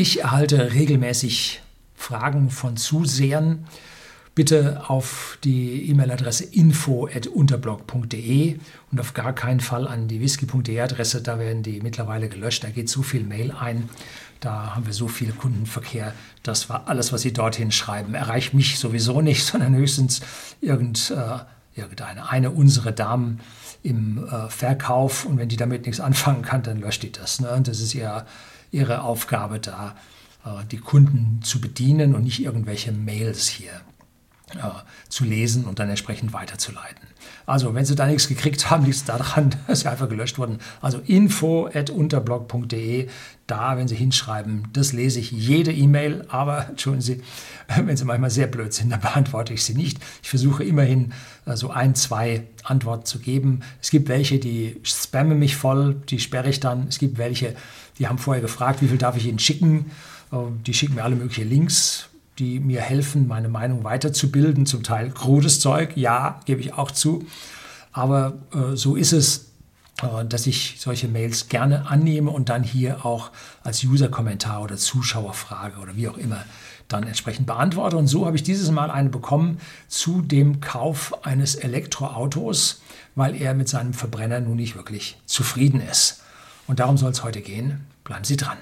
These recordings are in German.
Ich erhalte regelmäßig Fragen von Zusehern. Bitte auf die E-Mail-Adresse info.unterblog.de und auf gar keinen Fall an die whisky.de Adresse, da werden die mittlerweile gelöscht, da geht so viel Mail ein, da haben wir so viel Kundenverkehr, das war alles, was Sie dorthin schreiben, erreicht mich sowieso nicht, sondern höchstens irgend, äh, irgendeine eine unserer Damen im äh, Verkauf und wenn die damit nichts anfangen kann, dann löscht die das. Ne? Das ist ja ihre Aufgabe da, äh, die Kunden zu bedienen und nicht irgendwelche Mails hier äh, zu lesen und dann entsprechend weiterzuleiten. Also, wenn Sie da nichts gekriegt haben, liegt es daran, dass Sie einfach gelöscht wurden. Also info.unterblog.de, da, wenn Sie hinschreiben, das lese ich jede E-Mail, aber, entschuldigen Sie, wenn Sie manchmal sehr blöd sind, dann beantworte ich sie nicht. Ich versuche immerhin äh, so ein, zwei Antworten zu geben. Es gibt welche, die spammen mich voll, die sperre ich dann. Es gibt welche, die haben vorher gefragt, wie viel darf ich Ihnen schicken. Äh, die schicken mir alle möglichen Links, die mir helfen, meine Meinung weiterzubilden. Zum Teil krudes Zeug, ja, gebe ich auch zu. Aber äh, so ist es, äh, dass ich solche Mails gerne annehme und dann hier auch als User-Kommentar oder Zuschauerfrage oder wie auch immer dann entsprechend beantworte. Und so habe ich dieses Mal eine bekommen zu dem Kauf eines Elektroautos, weil er mit seinem Verbrenner nun nicht wirklich zufrieden ist. Und darum soll es heute gehen. Bleiben Sie dran.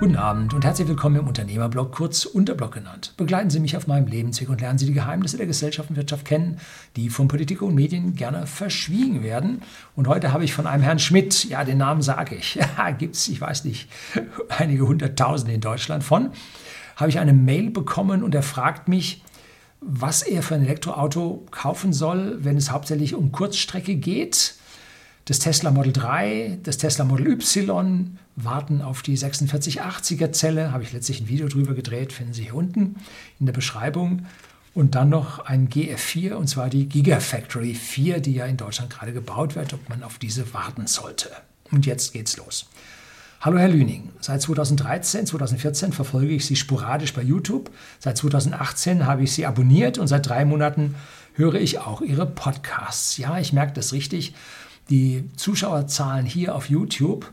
Guten Abend und herzlich willkommen im Unternehmerblog, kurz Unterblog genannt. Begleiten Sie mich auf meinem Lebensweg und lernen Sie die Geheimnisse der Gesellschaft und Wirtschaft kennen, die von Politik und Medien gerne verschwiegen werden. Und heute habe ich von einem Herrn Schmidt, ja, den Namen sage ich, gibt es, ich weiß nicht, einige hunderttausend in Deutschland von, habe ich eine Mail bekommen und er fragt mich, was er für ein Elektroauto kaufen soll, wenn es hauptsächlich um Kurzstrecke geht das Tesla Model 3, das Tesla Model Y warten auf die 4680er Zelle. Habe ich letztlich ein Video drüber gedreht, finden Sie hier unten in der Beschreibung. Und dann noch ein GF4 und zwar die Gigafactory 4, die ja in Deutschland gerade gebaut wird, ob man auf diese warten sollte. Und jetzt geht's los. Hallo Herr Lüning, seit 2013, 2014 verfolge ich Sie sporadisch bei YouTube. Seit 2018 habe ich Sie abonniert und seit drei Monaten höre ich auch Ihre Podcasts. Ja, ich merke das richtig. Die Zuschauerzahlen hier auf YouTube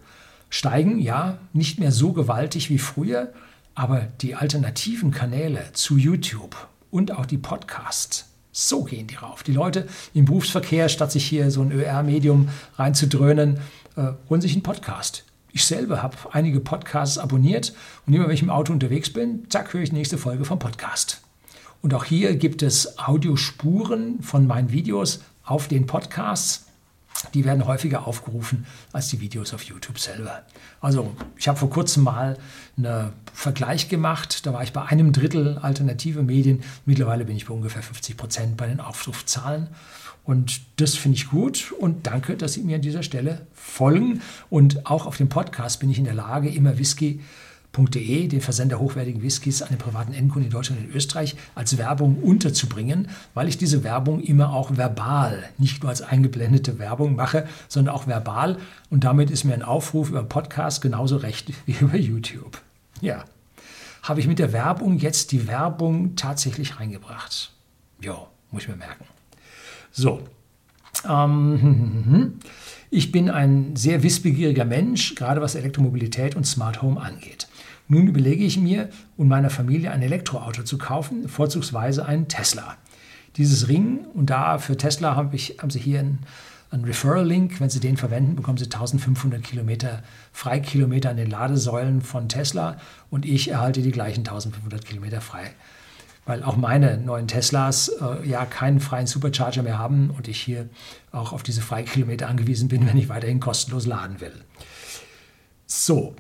steigen, ja, nicht mehr so gewaltig wie früher, aber die alternativen Kanäle zu YouTube und auch die Podcasts, so gehen die rauf. Die Leute im Berufsverkehr, statt sich hier so ein ÖR-Medium reinzudröhnen, äh, holen sich einen Podcast. Ich selber habe einige Podcasts abonniert und immer wenn ich im Auto unterwegs bin, zack, höre ich die nächste Folge vom Podcast. Und auch hier gibt es Audiospuren von meinen Videos auf den Podcasts die werden häufiger aufgerufen als die Videos auf YouTube selber. Also ich habe vor kurzem mal einen Vergleich gemacht. Da war ich bei einem Drittel alternative Medien. Mittlerweile bin ich bei ungefähr 50 Prozent bei den Aufrufzahlen. Und das finde ich gut und danke, dass Sie mir an dieser Stelle folgen. Und auch auf dem Podcast bin ich in der Lage, immer Whisky Whisky.de, den Versender hochwertigen Whiskys an den privaten Endkunden in Deutschland und Österreich, als Werbung unterzubringen, weil ich diese Werbung immer auch verbal, nicht nur als eingeblendete Werbung mache, sondern auch verbal. Und damit ist mir ein Aufruf über Podcast genauso recht wie über YouTube. Ja, habe ich mit der Werbung jetzt die Werbung tatsächlich reingebracht? Jo, muss ich mir merken. So. Ähm, ich bin ein sehr wissbegieriger Mensch, gerade was Elektromobilität und Smart Home angeht. Nun überlege ich mir und meiner Familie ein Elektroauto zu kaufen, vorzugsweise einen Tesla. Dieses Ring, und da für Tesla habe ich, haben Sie hier einen, einen Referral-Link. Wenn Sie den verwenden, bekommen Sie 1500 Kilometer Freikilometer an den Ladesäulen von Tesla und ich erhalte die gleichen 1500 Kilometer frei. Weil auch meine neuen Teslas äh, ja keinen freien Supercharger mehr haben und ich hier auch auf diese Freikilometer angewiesen bin, wenn ich weiterhin kostenlos laden will. So,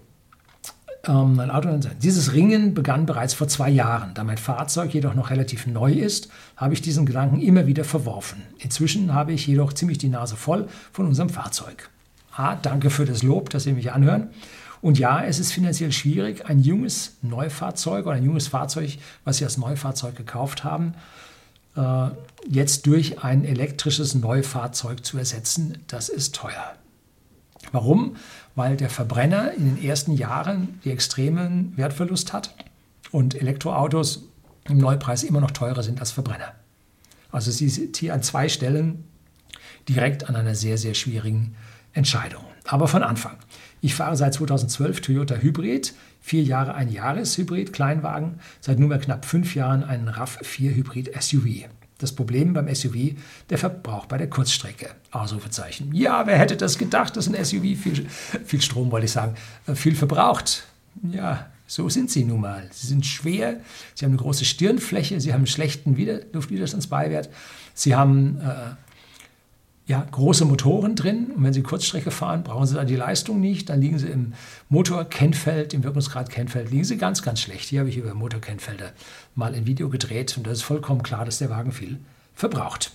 ähm, ein Auto Dieses Ringen begann bereits vor zwei Jahren. Da mein Fahrzeug jedoch noch relativ neu ist, habe ich diesen Gedanken immer wieder verworfen. Inzwischen habe ich jedoch ziemlich die Nase voll von unserem Fahrzeug. Ah, danke für das Lob, dass Sie mich anhören. Und ja, es ist finanziell schwierig, ein junges Neufahrzeug oder ein junges Fahrzeug, was Sie als Neufahrzeug gekauft haben, äh, jetzt durch ein elektrisches Neufahrzeug zu ersetzen. Das ist teuer. Warum? Weil der Verbrenner in den ersten Jahren die extremen Wertverlust hat und Elektroautos im Neupreis immer noch teurer sind als Verbrenner. Also Sie sind hier an zwei Stellen direkt an einer sehr, sehr schwierigen Entscheidung. Aber von Anfang. Ich fahre seit 2012 Toyota Hybrid, vier Jahre ein Jahreshybrid Kleinwagen, seit nunmehr knapp fünf Jahren einen RAV4 Hybrid SUV. Das Problem beim SUV, der Verbrauch bei der Kurzstrecke. Ausrufezeichen. Ja, wer hätte das gedacht, dass ein SUV viel, viel Strom, wollte ich sagen, äh, viel verbraucht? Ja, so sind sie nun mal. Sie sind schwer, sie haben eine große Stirnfläche, sie haben einen schlechten Wider Luftwiderstandsbeiwert, sie haben äh, ja, große Motoren drin und wenn Sie Kurzstrecke fahren, brauchen Sie da die Leistung nicht. Dann liegen Sie im Motor-Kennfeld, im Wirkungsgrad-Kennfeld, liegen Sie ganz, ganz schlecht. Hier habe ich über Motor-Kennfelder mal ein Video gedreht und da ist vollkommen klar, dass der Wagen viel verbraucht.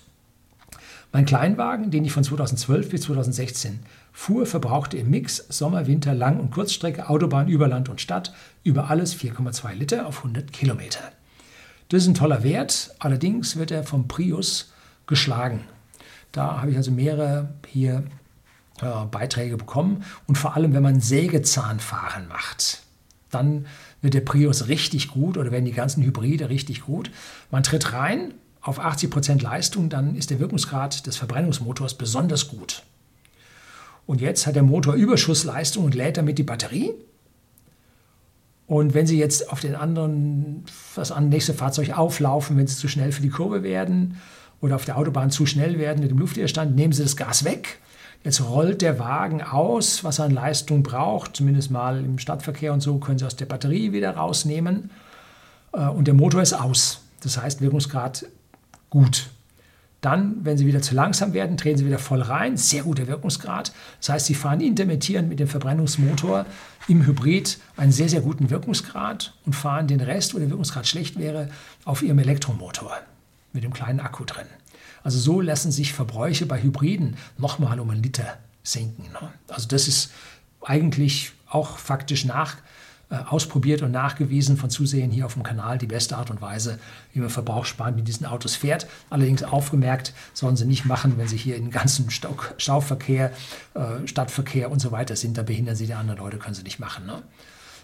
Mein Kleinwagen, den ich von 2012 bis 2016 fuhr, verbrauchte im Mix Sommer, Winter, Lang- und Kurzstrecke, Autobahn über Land und Stadt über alles 4,2 Liter auf 100 Kilometer. Das ist ein toller Wert, allerdings wird er vom Prius geschlagen. Da habe ich also mehrere hier äh, Beiträge bekommen. Und vor allem, wenn man Sägezahnfahren macht, dann wird der Prius richtig gut oder werden die ganzen Hybride richtig gut. Man tritt rein auf 80 Prozent Leistung, dann ist der Wirkungsgrad des Verbrennungsmotors besonders gut. Und jetzt hat der Motor Überschussleistung und lädt damit die Batterie. Und wenn Sie jetzt auf den anderen, das nächste Fahrzeug auflaufen, wenn Sie zu schnell für die Kurve werden, oder auf der Autobahn zu schnell werden mit dem Luftwiderstand, nehmen Sie das Gas weg. Jetzt rollt der Wagen aus, was er an Leistung braucht, zumindest mal im Stadtverkehr und so, können Sie aus der Batterie wieder rausnehmen. Äh, und der Motor ist aus. Das heißt, Wirkungsgrad gut. Dann, wenn Sie wieder zu langsam werden, drehen Sie wieder voll rein. Sehr guter Wirkungsgrad. Das heißt, Sie fahren intermittierend mit dem Verbrennungsmotor im Hybrid einen sehr, sehr guten Wirkungsgrad und fahren den Rest, wo der Wirkungsgrad schlecht wäre, auf Ihrem Elektromotor mit dem kleinen Akku drin. Also so lassen sich Verbräuche bei Hybriden nochmal um einen Liter senken. Ne? Also das ist eigentlich auch faktisch nach, äh, ausprobiert und nachgewiesen von Zusehen hier auf dem Kanal die beste Art und Weise, wie man verbrauchssparend mit diesen Autos fährt. Allerdings aufgemerkt, sollen sie nicht machen, wenn sie hier in ganzen Stau Stauverkehr, äh, Stadtverkehr und so weiter sind, da behindern sie die anderen Leute, können sie nicht machen. Ne?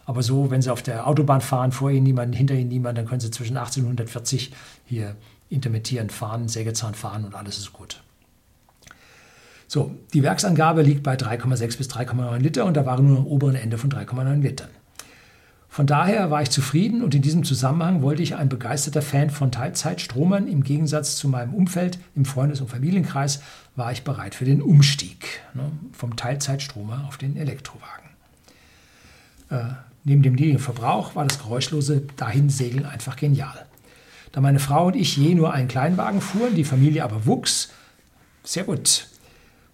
Aber so, wenn sie auf der Autobahn fahren, vor ihnen niemand, hinter ihnen niemand, dann können sie zwischen 18 und 140 hier intermittierend fahren, Sägezahn fahren und alles ist gut. So, die Werksangabe liegt bei 3,6 bis 3,9 Liter und da waren nur am oberen Ende von 3,9 Litern. Von daher war ich zufrieden und in diesem Zusammenhang wollte ich ein begeisterter Fan von Teilzeitstromern. Im Gegensatz zu meinem Umfeld im Freundes- und Familienkreis war ich bereit für den Umstieg ne, vom Teilzeitstromer auf den Elektrowagen. Äh, neben dem niedrigen Verbrauch war das geräuschlose Dahinsegeln einfach genial. Da meine Frau und ich je nur einen Kleinwagen fuhren, die Familie aber wuchs, sehr gut,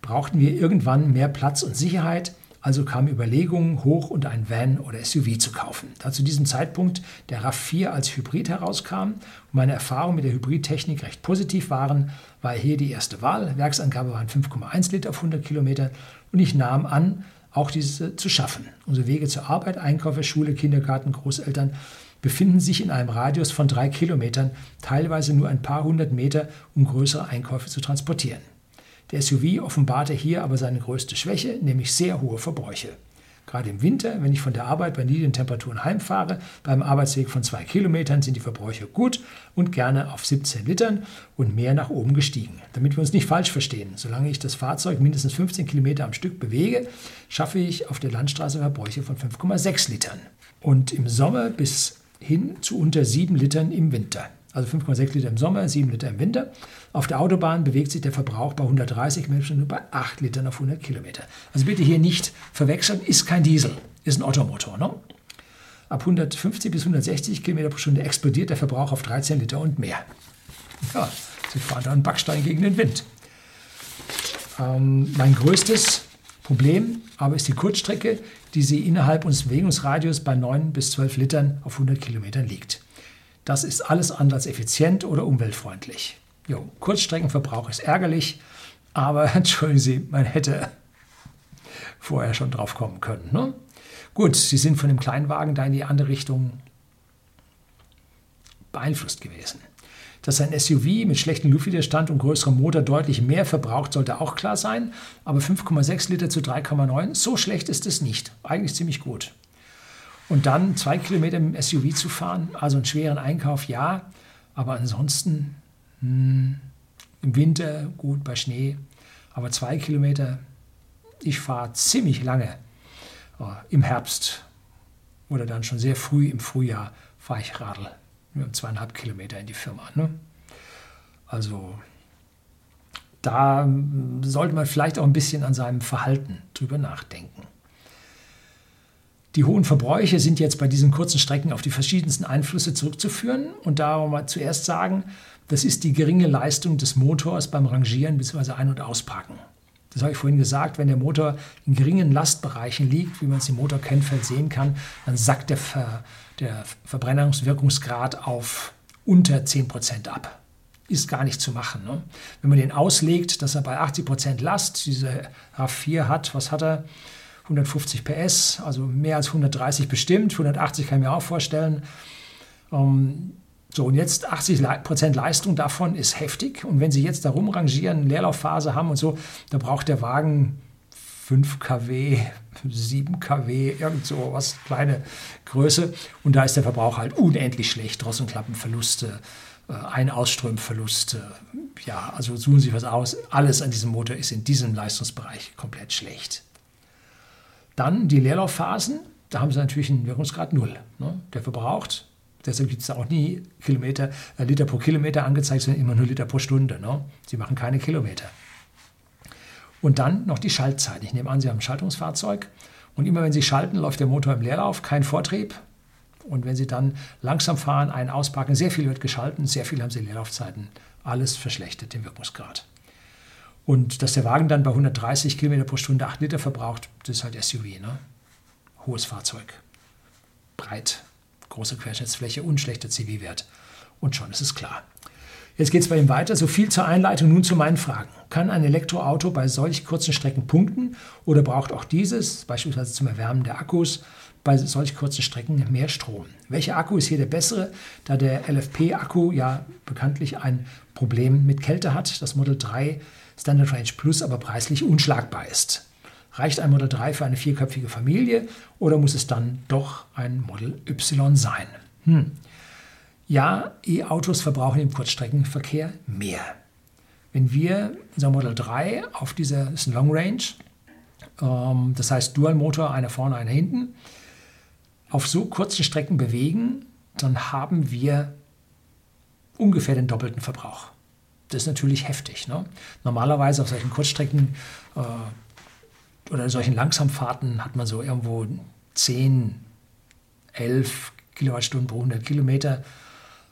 brauchten wir irgendwann mehr Platz und Sicherheit, also kamen Überlegungen hoch, und ein Van oder SUV zu kaufen. Da zu diesem Zeitpunkt der RAV4 als Hybrid herauskam und meine Erfahrungen mit der Hybridtechnik recht positiv waren, war hier die erste Wahl. Werksangabe waren 5,1 Liter auf 100 Kilometer und ich nahm an, auch diese zu schaffen. Unsere Wege zur Arbeit, Einkäufe, Schule, Kindergarten, Großeltern befinden sich in einem Radius von drei Kilometern, teilweise nur ein paar hundert Meter, um größere Einkäufe zu transportieren. Der SUV offenbarte hier aber seine größte Schwäche, nämlich sehr hohe Verbräuche. Gerade im Winter, wenn ich von der Arbeit bei niedrigen Temperaturen heimfahre, beim Arbeitsweg von zwei Kilometern sind die Verbräuche gut und gerne auf 17 Litern und mehr nach oben gestiegen. Damit wir uns nicht falsch verstehen, solange ich das Fahrzeug mindestens 15 Kilometer am Stück bewege, schaffe ich auf der Landstraße Verbräuche von 5,6 Litern. Und im Sommer bis hin zu unter 7 Litern im Winter. Also 5,6 Liter im Sommer, 7 Liter im Winter. Auf der Autobahn bewegt sich der Verbrauch bei 130 Menschen nur bei 8 Litern auf 100 Kilometer. Also bitte hier nicht verwechseln, ist kein Diesel, ist ein Ottomotor. Ne? Ab 150 bis 160 Kilometer pro Stunde explodiert der Verbrauch auf 13 Liter und mehr. Ja, Sie fahren da einen Backstein gegen den Wind. Ähm, mein größtes Problem aber ist die Kurzstrecke, die sie innerhalb unseres Bewegungsradius bei 9 bis 12 Litern auf 100 Kilometern liegt. Das ist alles andere als effizient oder umweltfreundlich. Jo, Kurzstreckenverbrauch ist ärgerlich, aber entschuldigen Sie, man hätte vorher schon drauf kommen können. Ne? Gut, Sie sind von dem Kleinwagen da in die andere Richtung beeinflusst gewesen. Dass ein SUV mit schlechtem Luftwiderstand und größerem Motor deutlich mehr verbraucht, sollte auch klar sein. Aber 5,6 Liter zu 3,9, so schlecht ist es nicht. Eigentlich ziemlich gut. Und dann zwei Kilometer dem SUV zu fahren, also einen schweren Einkauf, ja. Aber ansonsten mh, hm, im Winter gut bei Schnee. Aber zwei Kilometer, ich fahre ziemlich lange äh, im Herbst oder dann schon sehr früh im Frühjahr fahre ich Radl. Zweieinhalb Kilometer in die Firma. Ne? Also da hm, sollte man vielleicht auch ein bisschen an seinem Verhalten drüber nachdenken. Die hohen Verbräuche sind jetzt bei diesen kurzen Strecken auf die verschiedensten Einflüsse zurückzuführen. Und da wollen wir zuerst sagen, das ist die geringe Leistung des Motors beim Rangieren bzw. Ein- und Ausparken. Das habe ich vorhin gesagt, wenn der Motor in geringen Lastbereichen liegt, wie man es im Motorkennfeld sehen kann, dann sackt der, Ver, der Verbrennungswirkungsgrad auf unter 10% ab. Ist gar nicht zu machen. Ne? Wenn man den auslegt, dass er bei 80% Last diese RAV4 hat, was hat er? 150 PS, also mehr als 130 bestimmt, 180 kann ich mir auch vorstellen. Ähm, so, und jetzt 80% Leistung davon ist heftig. Und wenn Sie jetzt da rumrangieren, Leerlaufphase haben und so, da braucht der Wagen 5 kW, 7 kW, irgend so was, kleine Größe. Und da ist der Verbrauch halt unendlich schlecht. Drosselklappenverluste, äh, Ein-Ausströmverluste. Ja, also suchen Sie was aus. Alles an diesem Motor ist in diesem Leistungsbereich komplett schlecht. Dann die Leerlaufphasen, da haben Sie natürlich einen Wirkungsgrad 0. Ne? Der verbraucht Deshalb gibt es auch nie Kilometer, äh, Liter pro Kilometer angezeigt, sondern immer nur Liter pro Stunde. Ne? Sie machen keine Kilometer. Und dann noch die Schaltzeit. Ich nehme an, Sie haben ein Schaltungsfahrzeug und immer wenn Sie schalten, läuft der Motor im Leerlauf, kein Vortrieb. Und wenn Sie dann langsam fahren, einen auspacken, sehr viel wird geschalten, sehr viel haben Sie Leerlaufzeiten. Alles verschlechtert den Wirkungsgrad. Und dass der Wagen dann bei 130 km pro Stunde 8 Liter verbraucht, das ist halt SUV. Ne? Hohes Fahrzeug. Breit, große Querschnittsfläche und schlechter CV-Wert. Und schon ist es klar. Jetzt geht es bei ihm weiter. So viel zur Einleitung. Nun zu meinen Fragen. Kann ein Elektroauto bei solch kurzen Strecken punkten oder braucht auch dieses, beispielsweise zum Erwärmen der Akkus, bei solch kurzen Strecken mehr Strom? Welcher Akku ist hier der bessere, da der LFP-Akku ja bekanntlich ein Problem mit Kälte hat, das Model 3 Standard Range Plus aber preislich unschlagbar ist? Reicht ein Model 3 für eine vierköpfige Familie oder muss es dann doch ein Model Y sein? Hm. Ja, E-Autos verbrauchen im Kurzstreckenverkehr mehr. Wenn wir unser Model 3 auf dieser ist ein Long Range, ähm, das heißt Dual-Motor, einer vorne, einer hinten, auf so kurzen Strecken bewegen, dann haben wir ungefähr den doppelten Verbrauch. Das ist natürlich heftig. Ne? Normalerweise auf solchen Kurzstrecken äh, oder in solchen Langsamfahrten hat man so irgendwo 10, 11 Kilowattstunden pro 100 Kilometer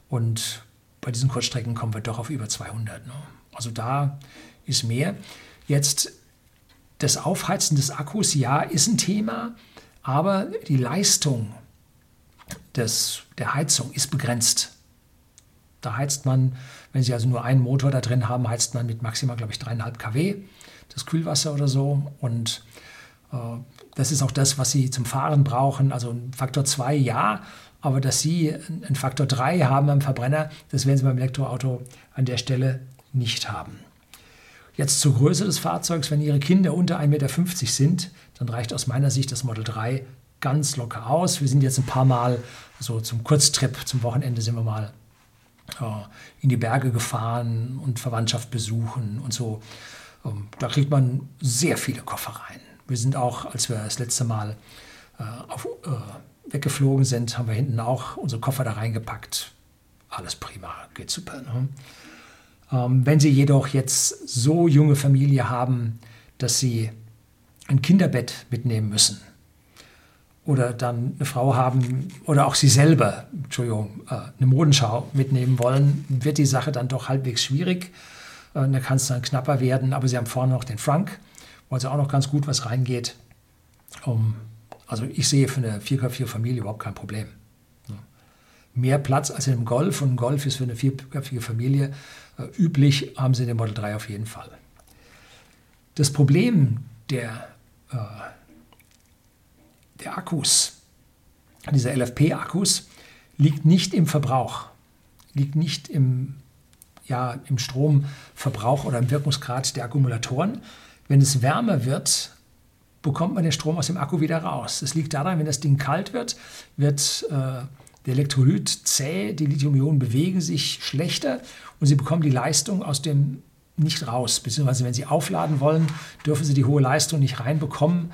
und bei diesen Kurzstrecken kommen wir doch auf über 200. Ne? Also da ist mehr. Jetzt das Aufheizen des Akkus, ja, ist ein Thema, aber die Leistung des, der Heizung ist begrenzt. Da heizt man, wenn Sie also nur einen Motor da drin haben, heizt man mit maximal, glaube ich, 3,5 kW das Kühlwasser oder so. Und das ist auch das, was Sie zum Fahren brauchen. Also ein Faktor 2 ja, aber dass Sie einen Faktor 3 haben am Verbrenner, das werden Sie beim Elektroauto an der Stelle nicht haben. Jetzt zur Größe des Fahrzeugs. Wenn Ihre Kinder unter 1,50 Meter sind, dann reicht aus meiner Sicht das Model 3 ganz locker aus. Wir sind jetzt ein paar Mal so zum Kurztrip, zum Wochenende sind wir mal äh, in die Berge gefahren und Verwandtschaft besuchen und so. Ähm, da kriegt man sehr viele Koffer rein. Wir sind auch, als wir das letzte Mal äh, auf, äh, weggeflogen sind, haben wir hinten auch unsere Koffer da reingepackt. Alles prima, geht super. Ne? Ähm, wenn Sie jedoch jetzt so junge Familie haben, dass Sie ein Kinderbett mitnehmen müssen oder dann eine Frau haben oder auch Sie selber, Entschuldigung, äh, eine Modenschau mitnehmen wollen, wird die Sache dann doch halbwegs schwierig. Äh, da kann es dann knapper werden, aber sie haben vorne noch den Frank, wo also auch noch ganz gut was reingeht. Um, also ich sehe für eine vierköpfige Familie überhaupt kein Problem. Mehr Platz als in einem Golf und ein Golf ist für eine vierköpfige Familie äh, üblich, haben sie in dem Model 3 auf jeden Fall. Das Problem der, äh, der Akkus, dieser LFP-Akkus, liegt nicht im Verbrauch, liegt nicht im ja, im Stromverbrauch oder im Wirkungsgrad der Akkumulatoren. Wenn es wärmer wird, bekommt man den Strom aus dem Akku wieder raus. Das liegt daran, wenn das Ding kalt wird, wird äh, der Elektrolyt zäh, die Lithium-Ionen bewegen sich schlechter und sie bekommen die Leistung aus dem nicht raus. Beziehungsweise wenn Sie aufladen wollen, dürfen Sie die hohe Leistung nicht reinbekommen,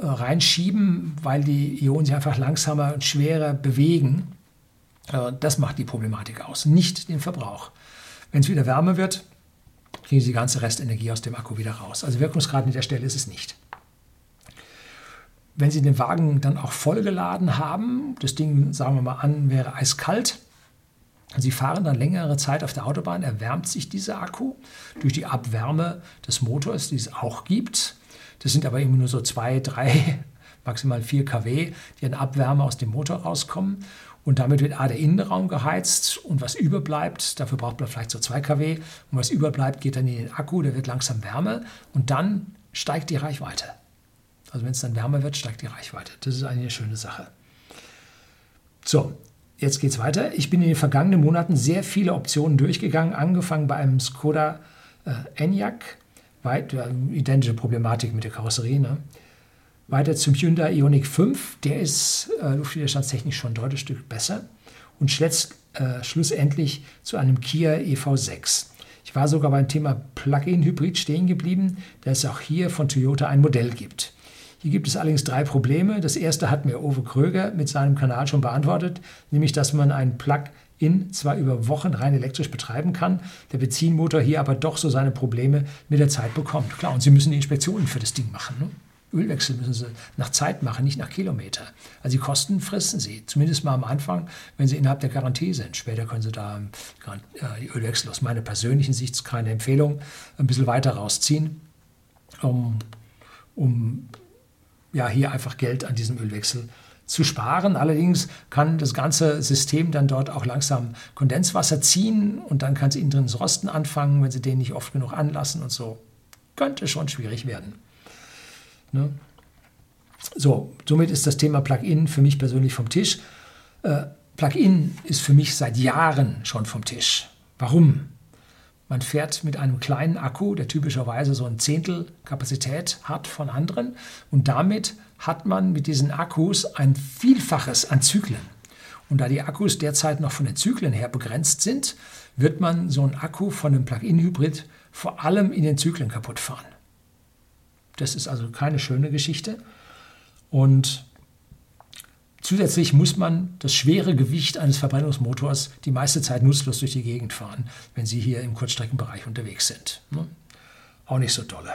äh, reinschieben, weil die Ionen sich einfach langsamer und schwerer bewegen. Äh, das macht die Problematik aus, nicht den Verbrauch. Wenn es wieder wärmer wird, kriegen Sie die ganze Restenergie aus dem Akku wieder raus. Also Wirkungsgrad an der Stelle ist es nicht. Wenn Sie den Wagen dann auch vollgeladen haben, das Ding, sagen wir mal an, wäre eiskalt, Sie fahren dann längere Zeit auf der Autobahn, erwärmt sich dieser Akku durch die Abwärme des Motors, die es auch gibt. Das sind aber immer nur so zwei, drei, maximal vier kW, die an Abwärme aus dem Motor rauskommen. Und damit wird A der Innenraum geheizt und was überbleibt, dafür braucht man vielleicht so 2 kW. Und was überbleibt, geht dann in den Akku, der wird langsam wärmer und dann steigt die Reichweite. Also wenn es dann wärmer wird, steigt die Reichweite. Das ist eine schöne Sache. So, jetzt geht es weiter. Ich bin in den vergangenen Monaten sehr viele Optionen durchgegangen, angefangen bei einem Skoda äh, Enyaq, weit, äh, identische Problematik mit der Karosserie. Ne? Weiter zum Hyundai Ioniq 5, der ist äh, luftwiderstandstechnisch schon ein deutliches Stück besser. Und schletzt, äh, schlussendlich zu einem Kia EV6. Ich war sogar beim Thema Plug-in-Hybrid stehen geblieben, da es auch hier von Toyota ein Modell gibt. Hier gibt es allerdings drei Probleme. Das erste hat mir Ove Kröger mit seinem Kanal schon beantwortet, nämlich dass man ein Plug-in zwar über Wochen rein elektrisch betreiben kann, der Benzinmotor hier aber doch so seine Probleme mit der Zeit bekommt. Klar, und Sie müssen die Inspektionen für das Ding machen. Ne? Ölwechsel müssen Sie nach Zeit machen, nicht nach Kilometer. Also die Kosten fressen Sie, zumindest mal am Anfang, wenn Sie innerhalb der Garantie sind. Später können Sie da äh, die Ölwechsel aus meiner persönlichen Sicht, keine Empfehlung, ein bisschen weiter rausziehen, um, um ja, hier einfach Geld an diesem Ölwechsel zu sparen. Allerdings kann das ganze System dann dort auch langsam Kondenswasser ziehen und dann kann es innen drin das Rosten anfangen, wenn Sie den nicht oft genug anlassen und so. Könnte schon schwierig werden. Ne? So, somit ist das Thema Plug-in für mich persönlich vom Tisch. Äh, Plug-in ist für mich seit Jahren schon vom Tisch. Warum? Man fährt mit einem kleinen Akku, der typischerweise so ein Zehntel Kapazität hat von anderen. Und damit hat man mit diesen Akkus ein Vielfaches an Zyklen. Und da die Akkus derzeit noch von den Zyklen her begrenzt sind, wird man so einen Akku von einem Plug-in-Hybrid vor allem in den Zyklen kaputt fahren. Das ist also keine schöne Geschichte. Und zusätzlich muss man das schwere Gewicht eines Verbrennungsmotors die meiste Zeit nutzlos durch die Gegend fahren, wenn Sie hier im Kurzstreckenbereich unterwegs sind. Ne? Auch nicht so tolle.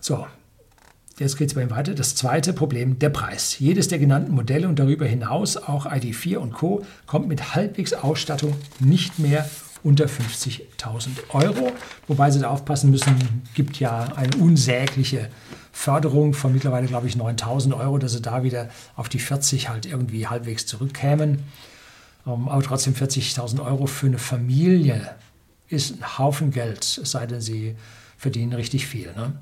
So, jetzt geht es bei ihm weiter. Das zweite Problem, der Preis. Jedes der genannten Modelle und darüber hinaus auch ID4 und Co. kommt mit halbwegs Ausstattung nicht mehr unter 50.000 Euro. Wobei Sie da aufpassen müssen, gibt ja eine unsägliche Förderung von mittlerweile, glaube ich, 9.000 Euro, dass Sie da wieder auf die 40 halt irgendwie halbwegs zurückkämen. Ähm, aber trotzdem 40.000 Euro für eine Familie ist ein Haufen Geld, es sei denn, Sie verdienen richtig viel. Ne?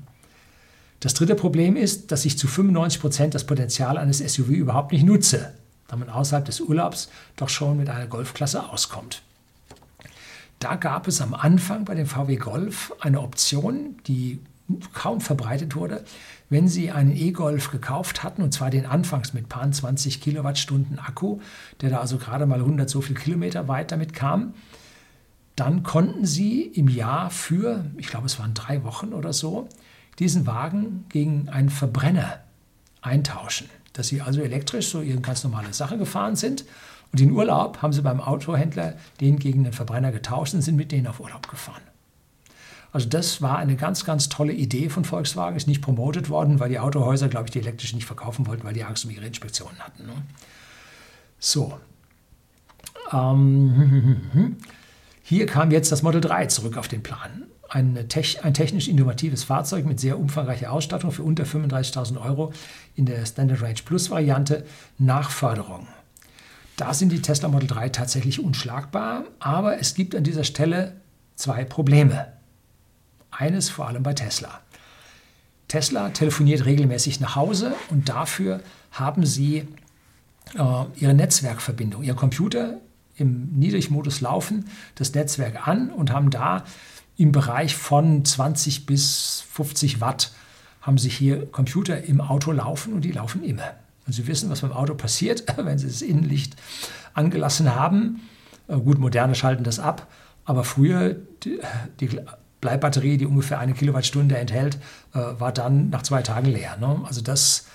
Das dritte Problem ist, dass ich zu 95 Prozent das Potenzial eines SUV überhaupt nicht nutze, da man außerhalb des Urlaubs doch schon mit einer Golfklasse auskommt. Da gab es am Anfang bei dem VW Golf eine Option, die kaum verbreitet wurde. Wenn Sie einen E-Golf gekauft hatten, und zwar den anfangs mit paar 20 Kilowattstunden Akku, der da also gerade mal 100 so viel Kilometer weit damit kam, dann konnten Sie im Jahr für, ich glaube es waren drei Wochen oder so, diesen Wagen gegen einen Verbrenner eintauschen. Dass Sie also elektrisch so Ihre ganz normale Sache gefahren sind und in Urlaub haben sie beim Autohändler den gegen den Verbrenner getauscht und sind mit denen auf Urlaub gefahren. Also das war eine ganz, ganz tolle Idee von Volkswagen, ist nicht promotet worden, weil die Autohäuser, glaube ich, die elektrisch nicht verkaufen wollten, weil die Angst um ihre Inspektionen hatten. Ne? So. Ähm, hier kam jetzt das Model 3 zurück auf den Plan. Ein, ein technisch innovatives Fahrzeug mit sehr umfangreicher Ausstattung für unter 35.000 Euro in der Standard Range Plus Variante nach Förderung. Da sind die Tesla Model 3 tatsächlich unschlagbar, aber es gibt an dieser Stelle zwei Probleme. Eines vor allem bei Tesla. Tesla telefoniert regelmäßig nach Hause und dafür haben sie äh, ihre Netzwerkverbindung, ihr Computer im Niedrigmodus laufen, das Netzwerk an und haben da im Bereich von 20 bis 50 Watt haben sie hier Computer im Auto laufen und die laufen immer. Und Sie wissen, was beim Auto passiert, wenn Sie das Innenlicht angelassen haben. Äh, gut, moderne schalten das ab. Aber früher, die, die Bleibatterie, die ungefähr eine Kilowattstunde enthält, äh, war dann nach zwei Tagen leer. Ne? Also das,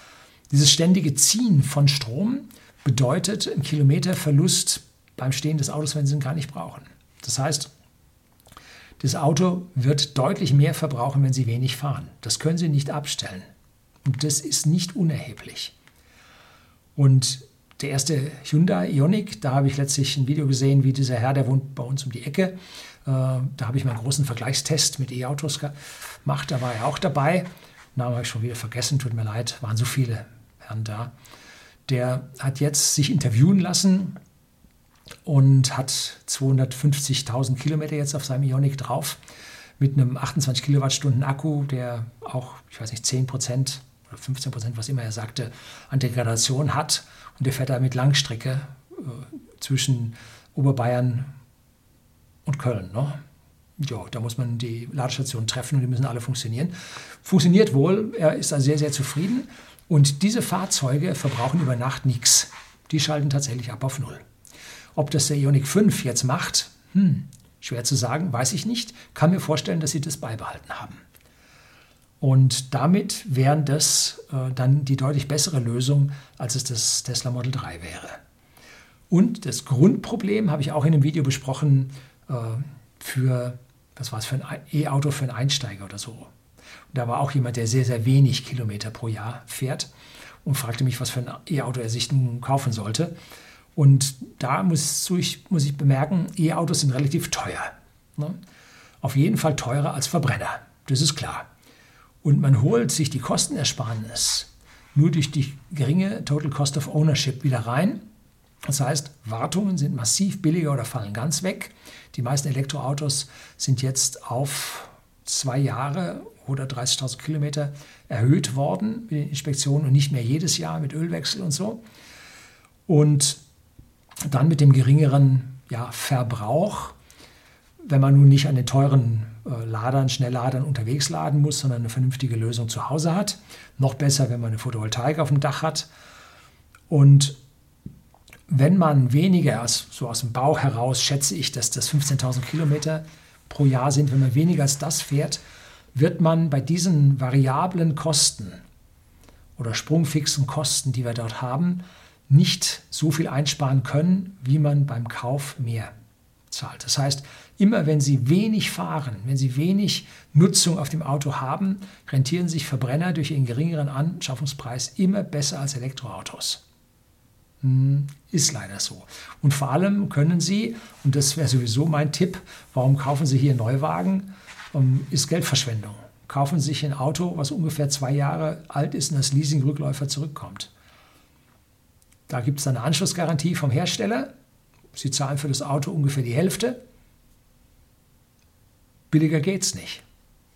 dieses ständige Ziehen von Strom bedeutet einen Kilometerverlust beim Stehen des Autos, wenn Sie ihn gar nicht brauchen. Das heißt, das Auto wird deutlich mehr verbrauchen, wenn Sie wenig fahren. Das können Sie nicht abstellen. Und das ist nicht unerheblich. Und der erste Hyundai Ioniq, da habe ich letztlich ein Video gesehen, wie dieser Herr, der wohnt bei uns um die Ecke. Äh, da habe ich mal einen großen Vergleichstest mit E-Autos gemacht. Da war er auch dabei. Namen habe ich schon wieder vergessen, tut mir leid, waren so viele Herren da. Der hat jetzt sich interviewen lassen und hat 250.000 Kilometer jetzt auf seinem Ioniq drauf mit einem 28 Kilowattstunden Akku, der auch, ich weiß nicht, 10 Prozent oder 15 Prozent, was immer er sagte, an Degradation hat. Und der fährt da mit Langstrecke äh, zwischen Oberbayern und Köln. Ne? Ja, da muss man die Ladestationen treffen und die müssen alle funktionieren. Funktioniert wohl, er ist da sehr, sehr zufrieden. Und diese Fahrzeuge verbrauchen über Nacht nichts. Die schalten tatsächlich ab auf Null. Ob das der Ioniq 5 jetzt macht, hm, schwer zu sagen, weiß ich nicht. Kann mir vorstellen, dass sie das beibehalten haben. Und damit wären das äh, dann die deutlich bessere Lösung, als es das Tesla Model 3 wäre. Und das Grundproblem habe ich auch in einem Video besprochen äh, für, was war es, für ein E-Auto für einen Einsteiger oder so. Und da war auch jemand, der sehr, sehr wenig Kilometer pro Jahr fährt und fragte mich, was für ein E-Auto er sich nun kaufen sollte. Und da muss ich, muss ich bemerken, E-Autos sind relativ teuer. Ne? Auf jeden Fall teurer als Verbrenner. Das ist klar. Und man holt sich die Kostenersparnis nur durch die geringe Total Cost of Ownership wieder rein. Das heißt, Wartungen sind massiv billiger oder fallen ganz weg. Die meisten Elektroautos sind jetzt auf zwei Jahre oder 30.000 Kilometer erhöht worden mit den Inspektionen und nicht mehr jedes Jahr mit Ölwechsel und so. Und dann mit dem geringeren ja, Verbrauch, wenn man nun nicht an den teuren Ladern, Schnellladern unterwegs laden muss, sondern eine vernünftige Lösung zu Hause hat. Noch besser, wenn man eine Photovoltaik auf dem Dach hat. Und wenn man weniger, so aus dem Bauch heraus schätze ich, dass das 15.000 Kilometer pro Jahr sind, wenn man weniger als das fährt, wird man bei diesen variablen Kosten oder sprungfixen Kosten, die wir dort haben, nicht so viel einsparen können, wie man beim Kauf mehr zahlt. Das heißt, immer wenn Sie wenig fahren, wenn Sie wenig Nutzung auf dem Auto haben, rentieren sich Verbrenner durch ihren geringeren Anschaffungspreis immer besser als Elektroautos. Hm, ist leider so. Und vor allem können Sie, und das wäre sowieso mein Tipp, warum kaufen Sie hier Neuwagen, ähm, ist Geldverschwendung. Kaufen Sie sich ein Auto, was ungefähr zwei Jahre alt ist und als Leasing-Rückläufer zurückkommt. Da gibt es eine Anschlussgarantie vom Hersteller. Sie zahlen für das Auto ungefähr die Hälfte. Billiger geht es nicht.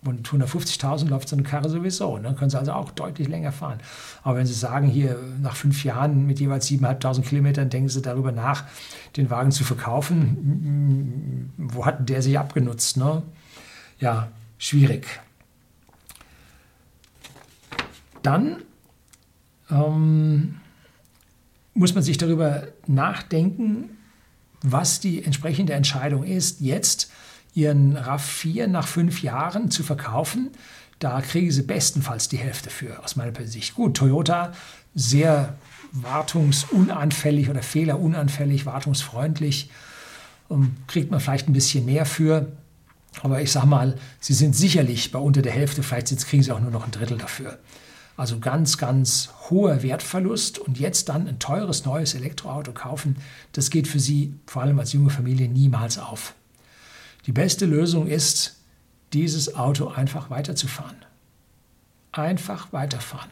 Und 150.000 läuft so eine Karre sowieso. Und ne? dann können Sie also auch deutlich länger fahren. Aber wenn Sie sagen, hier nach fünf Jahren mit jeweils 7.500 Kilometern, denken Sie darüber nach, den Wagen zu verkaufen. Wo hat der sich abgenutzt? Ne? Ja, schwierig. Dann ähm, muss man sich darüber nachdenken, was die entsprechende Entscheidung ist, jetzt ihren RAV4 nach fünf Jahren zu verkaufen. Da kriegen sie bestenfalls die Hälfte für, aus meiner Sicht. Gut, Toyota sehr wartungsunanfällig oder fehlerunanfällig, wartungsfreundlich, ähm, kriegt man vielleicht ein bisschen mehr für. Aber ich sage mal, sie sind sicherlich bei unter der Hälfte, vielleicht kriegen sie auch nur noch ein Drittel dafür. Also ganz, ganz hoher Wertverlust und jetzt dann ein teures neues Elektroauto kaufen, das geht für Sie vor allem als junge Familie niemals auf. Die beste Lösung ist, dieses Auto einfach weiterzufahren. Einfach weiterfahren.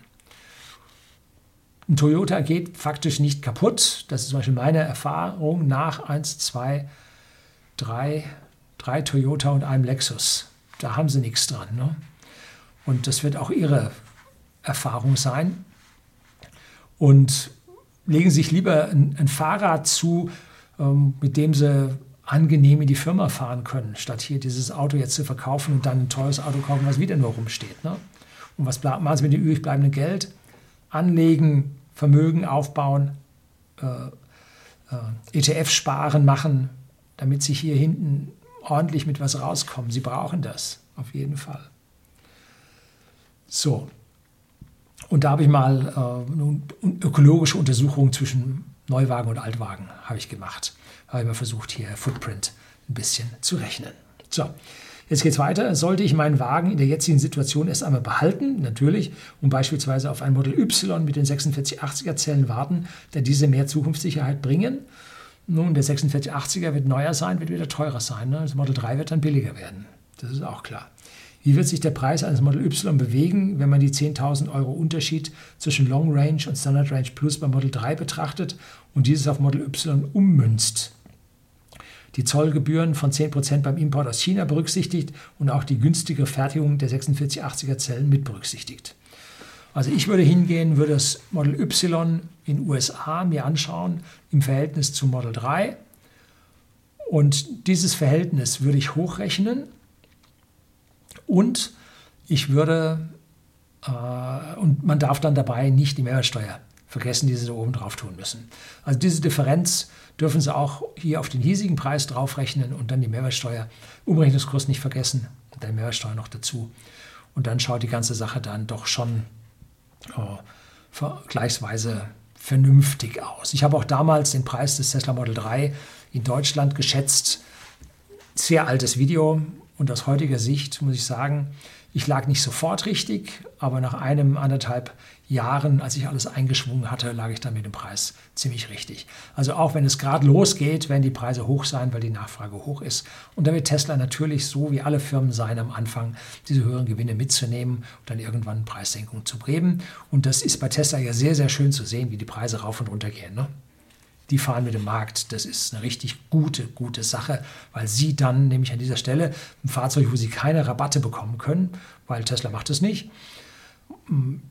Ein Toyota geht faktisch nicht kaputt. Das ist zum Beispiel meine Erfahrung nach 1, 2, 3, 3 Toyota und einem Lexus. Da haben sie nichts dran. Ne? Und das wird auch Ihre Erfahrung sein. Und legen sich lieber ein, ein Fahrrad zu, ähm, mit dem sie angenehm in die Firma fahren können, statt hier dieses Auto jetzt zu verkaufen und dann ein teures Auto kaufen, was wieder nur rumsteht. Ne? Und was machen sie mit dem übrig bleibenden Geld? Anlegen, Vermögen aufbauen, äh, äh, ETF sparen machen, damit sie hier hinten ordentlich mit was rauskommen. Sie brauchen das, auf jeden Fall. So, und da habe ich mal äh, ökologische Untersuchung zwischen Neuwagen und Altwagen habe ich gemacht. Habe ich mal versucht, hier Footprint ein bisschen zu rechnen. So, jetzt geht es weiter. Sollte ich meinen Wagen in der jetzigen Situation erst einmal behalten, natürlich, und beispielsweise auf ein Model Y mit den 4680er Zellen warten, da diese mehr Zukunftssicherheit bringen? Nun, der 4680er wird neuer sein, wird wieder teurer sein. Ne? Das Model 3 wird dann billiger werden. Das ist auch klar. Wie wird sich der Preis eines Model Y bewegen, wenn man die 10.000 Euro Unterschied zwischen Long Range und Standard Range Plus beim Model 3 betrachtet und dieses auf Model Y ummünzt? Die Zollgebühren von 10% beim Import aus China berücksichtigt und auch die günstige Fertigung der 4680er Zellen mit berücksichtigt. Also ich würde hingehen, würde das Model Y in USA mir anschauen im Verhältnis zum Model 3 und dieses Verhältnis würde ich hochrechnen und ich würde, äh, und man darf dann dabei nicht die Mehrwertsteuer vergessen, die Sie da oben drauf tun müssen. Also diese Differenz dürfen Sie auch hier auf den hiesigen Preis draufrechnen und dann die Mehrwertsteuer, Umrechnungskurs nicht vergessen und dann Mehrwertsteuer noch dazu. Und dann schaut die ganze Sache dann doch schon oh, vergleichsweise vernünftig aus. Ich habe auch damals den Preis des Tesla Model 3 in Deutschland geschätzt. Sehr altes Video, und aus heutiger Sicht muss ich sagen, ich lag nicht sofort richtig, aber nach einem, anderthalb Jahren, als ich alles eingeschwungen hatte, lag ich dann mit dem Preis ziemlich richtig. Also auch wenn es gerade losgeht, werden die Preise hoch sein, weil die Nachfrage hoch ist. Und da wird Tesla natürlich so wie alle Firmen sein am Anfang, diese höheren Gewinne mitzunehmen und dann irgendwann Preissenkungen zu geben. Und das ist bei Tesla ja sehr, sehr schön zu sehen, wie die Preise rauf und runter gehen. Ne? die fahren mit dem Markt. Das ist eine richtig gute, gute Sache, weil sie dann nämlich an dieser Stelle ein Fahrzeug, wo sie keine Rabatte bekommen können, weil Tesla macht es nicht,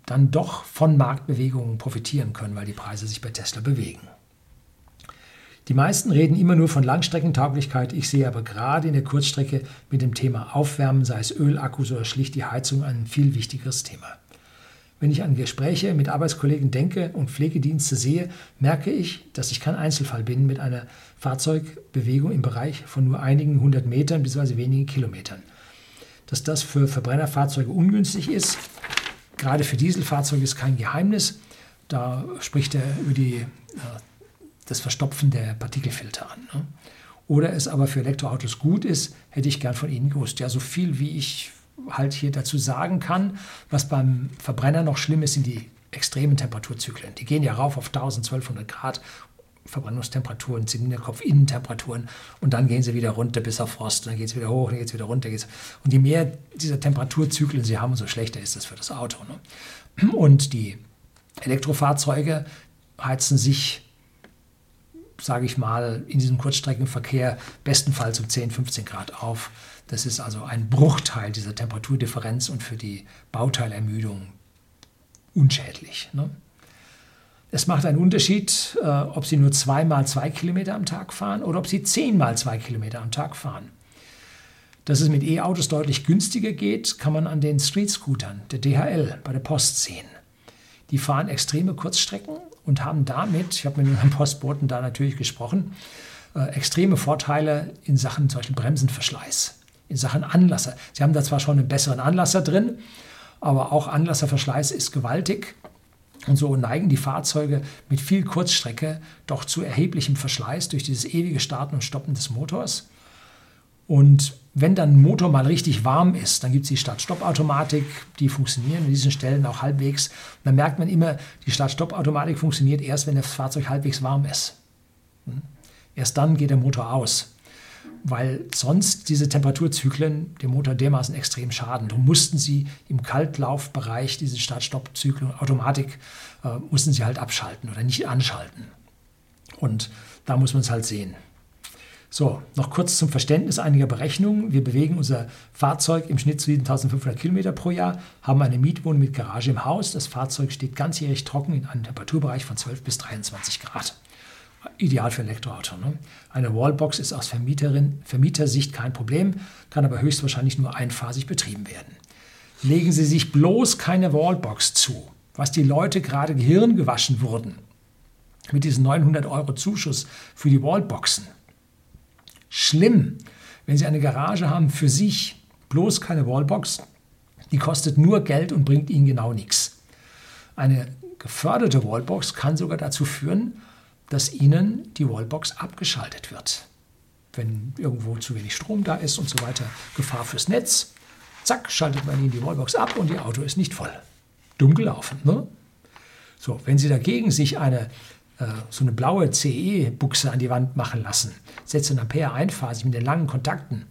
dann doch von Marktbewegungen profitieren können, weil die Preise sich bei Tesla bewegen. Die meisten reden immer nur von Langstreckentauglichkeit. Ich sehe aber gerade in der Kurzstrecke mit dem Thema Aufwärmen, sei es Ölakkus oder schlicht die Heizung, ein viel wichtigeres Thema. Wenn ich an Gespräche mit Arbeitskollegen denke und Pflegedienste sehe, merke ich, dass ich kein Einzelfall bin mit einer Fahrzeugbewegung im Bereich von nur einigen hundert Metern bzw. wenigen Kilometern. Dass das für Verbrennerfahrzeuge ungünstig ist, gerade für Dieselfahrzeuge ist kein Geheimnis. Da spricht er über die, äh, das Verstopfen der Partikelfilter an. Ne? Oder es aber für Elektroautos gut ist, hätte ich gern von Ihnen gewusst. Ja, so viel wie ich halt hier dazu sagen kann. Was beim Verbrenner noch schlimm ist, sind die extremen Temperaturzyklen. Die gehen ja rauf auf 1200 Grad. Verbrennungstemperaturen, Zylinderkopf-Innentemperaturen und dann gehen sie wieder runter bis auf Frost, dann geht es wieder hoch, dann geht es wieder runter. Geht's. Und je mehr dieser Temperaturzyklen sie haben, umso schlechter ist das für das Auto. Ne? Und die Elektrofahrzeuge heizen sich, sage ich mal, in diesem Kurzstreckenverkehr bestenfalls um 10, 15 Grad auf. Das ist also ein Bruchteil dieser Temperaturdifferenz und für die Bauteilermüdung unschädlich. Ne? Es macht einen Unterschied, äh, ob Sie nur zweimal zwei Kilometer am Tag fahren oder ob Sie zehnmal zwei Kilometer am Tag fahren. Dass es mit E-Autos deutlich günstiger geht, kann man an den Street-Scootern der DHL bei der Post sehen. Die fahren extreme Kurzstrecken und haben damit, ich habe mit einem Postboten da natürlich gesprochen, äh, extreme Vorteile in Sachen zum Bremsenverschleiß in Sachen Anlasser. Sie haben da zwar schon einen besseren Anlasser drin, aber auch Anlasserverschleiß ist gewaltig. Und so neigen die Fahrzeuge mit viel Kurzstrecke doch zu erheblichem Verschleiß durch dieses ewige Starten und Stoppen des Motors. Und wenn dann ein Motor mal richtig warm ist, dann gibt es die Start-Stopp-Automatik, die funktionieren an diesen Stellen auch halbwegs. Und dann merkt man immer, die Start-Stopp-Automatik funktioniert erst, wenn das Fahrzeug halbwegs warm ist. Hm? Erst dann geht der Motor aus weil sonst diese Temperaturzyklen dem Motor dermaßen extrem schaden. Darum mussten sie im Kaltlaufbereich diese Start-Stopp-Zyklen, Automatik, äh, mussten sie halt abschalten oder nicht anschalten. Und da muss man es halt sehen. So, noch kurz zum Verständnis einiger Berechnungen. Wir bewegen unser Fahrzeug im Schnitt zu 7500 Kilometer pro Jahr, haben eine Mietwohnung mit Garage im Haus. Das Fahrzeug steht ganzjährig trocken in einem Temperaturbereich von 12 bis 23 Grad ideal für Elektroauto. Ne? Eine Wallbox ist aus Vermieterin, Vermietersicht kein Problem, kann aber höchstwahrscheinlich nur einphasig betrieben werden. Legen Sie sich bloß keine Wallbox zu, was die Leute gerade Gehirn gewaschen wurden mit diesem 900 Euro Zuschuss für die Wallboxen. Schlimm. Wenn Sie eine Garage haben für sich, bloß keine Wallbox, die kostet nur Geld und bringt Ihnen genau nichts. Eine geförderte Wallbox kann sogar dazu führen, dass Ihnen die Wallbox abgeschaltet wird. Wenn irgendwo zu wenig Strom da ist und so weiter, Gefahr fürs Netz, zack, schaltet man Ihnen die Wallbox ab und Ihr Auto ist nicht voll. Dumm gelaufen, ne? So, wenn Sie dagegen sich eine äh, so eine blaue CE-Buchse an die Wand machen lassen, 16 Ampere einphasig mit den langen Kontakten,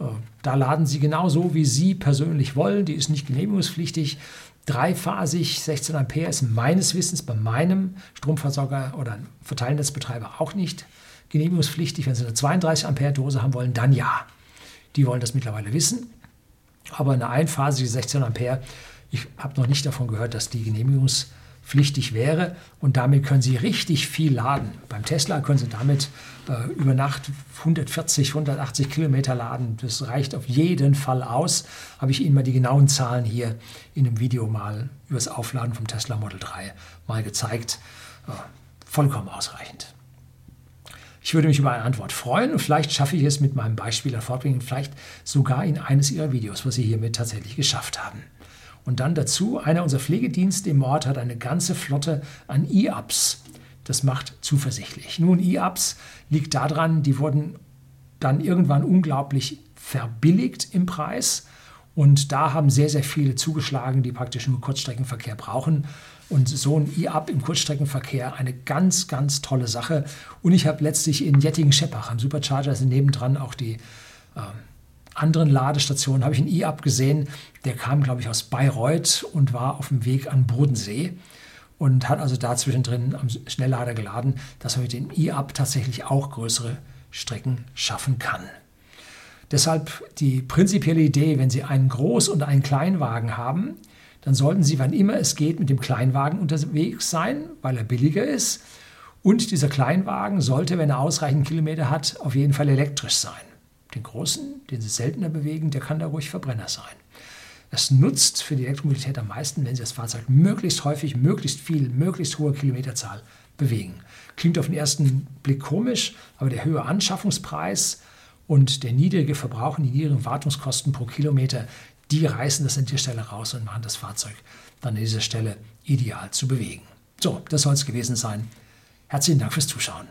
äh, da laden Sie genauso, wie Sie persönlich wollen. Die ist nicht genehmigungspflichtig. Dreiphasig 16 Ampere ist meines Wissens bei meinem Stromversorger oder Verteilnetzbetreiber auch nicht genehmigungspflichtig. Wenn Sie eine 32 Ampere Dose haben wollen, dann ja. Die wollen das mittlerweile wissen. Aber eine einphasige 16 Ampere, ich habe noch nicht davon gehört, dass die genehmigungspflichtig pflichtig wäre. Und damit können Sie richtig viel laden. Beim Tesla können Sie damit äh, über Nacht 140, 180 Kilometer laden. Das reicht auf jeden Fall aus. Habe ich Ihnen mal die genauen Zahlen hier in einem Video mal über das Aufladen vom Tesla Model 3 mal gezeigt. Äh, vollkommen ausreichend. Ich würde mich über eine Antwort freuen und vielleicht schaffe ich es mit meinem Beispiel Fortbildung, vielleicht sogar in eines Ihrer Videos, was Sie hiermit tatsächlich geschafft haben. Und dann dazu, einer unserer Pflegedienste im Ort hat eine ganze Flotte an E-Ups. Das macht zuversichtlich. Nun, E-Ups liegt daran, die wurden dann irgendwann unglaublich verbilligt im Preis. Und da haben sehr, sehr viele zugeschlagen, die praktisch nur Kurzstreckenverkehr brauchen. Und so ein E-Up im Kurzstreckenverkehr, eine ganz, ganz tolle Sache. Und ich habe letztlich in Jettingen-Scheppach am Supercharger sind nebendran auch die äh, anderen Ladestationen habe ich ein E-Up gesehen, der kam, glaube ich, aus Bayreuth und war auf dem Weg an Bodensee und hat also da zwischendrin am Schnelllader geladen, dass man mit dem E-Up tatsächlich auch größere Strecken schaffen kann. Deshalb die prinzipielle Idee, wenn Sie einen Groß- und einen Kleinwagen haben, dann sollten Sie, wann immer es geht, mit dem Kleinwagen unterwegs sein, weil er billiger ist. Und dieser Kleinwagen sollte, wenn er ausreichend Kilometer hat, auf jeden Fall elektrisch sein. Den großen, den Sie seltener bewegen, der kann da ruhig Verbrenner sein. Es nutzt für die Elektromobilität am meisten, wenn Sie das Fahrzeug möglichst häufig, möglichst viel, möglichst hohe Kilometerzahl bewegen. Klingt auf den ersten Blick komisch, aber der höhere Anschaffungspreis und der niedrige Verbrauch und die niedrigen Wartungskosten pro Kilometer, die reißen das an dieser Stelle raus und machen das Fahrzeug dann an dieser Stelle ideal zu bewegen. So, das soll es gewesen sein. Herzlichen Dank fürs Zuschauen.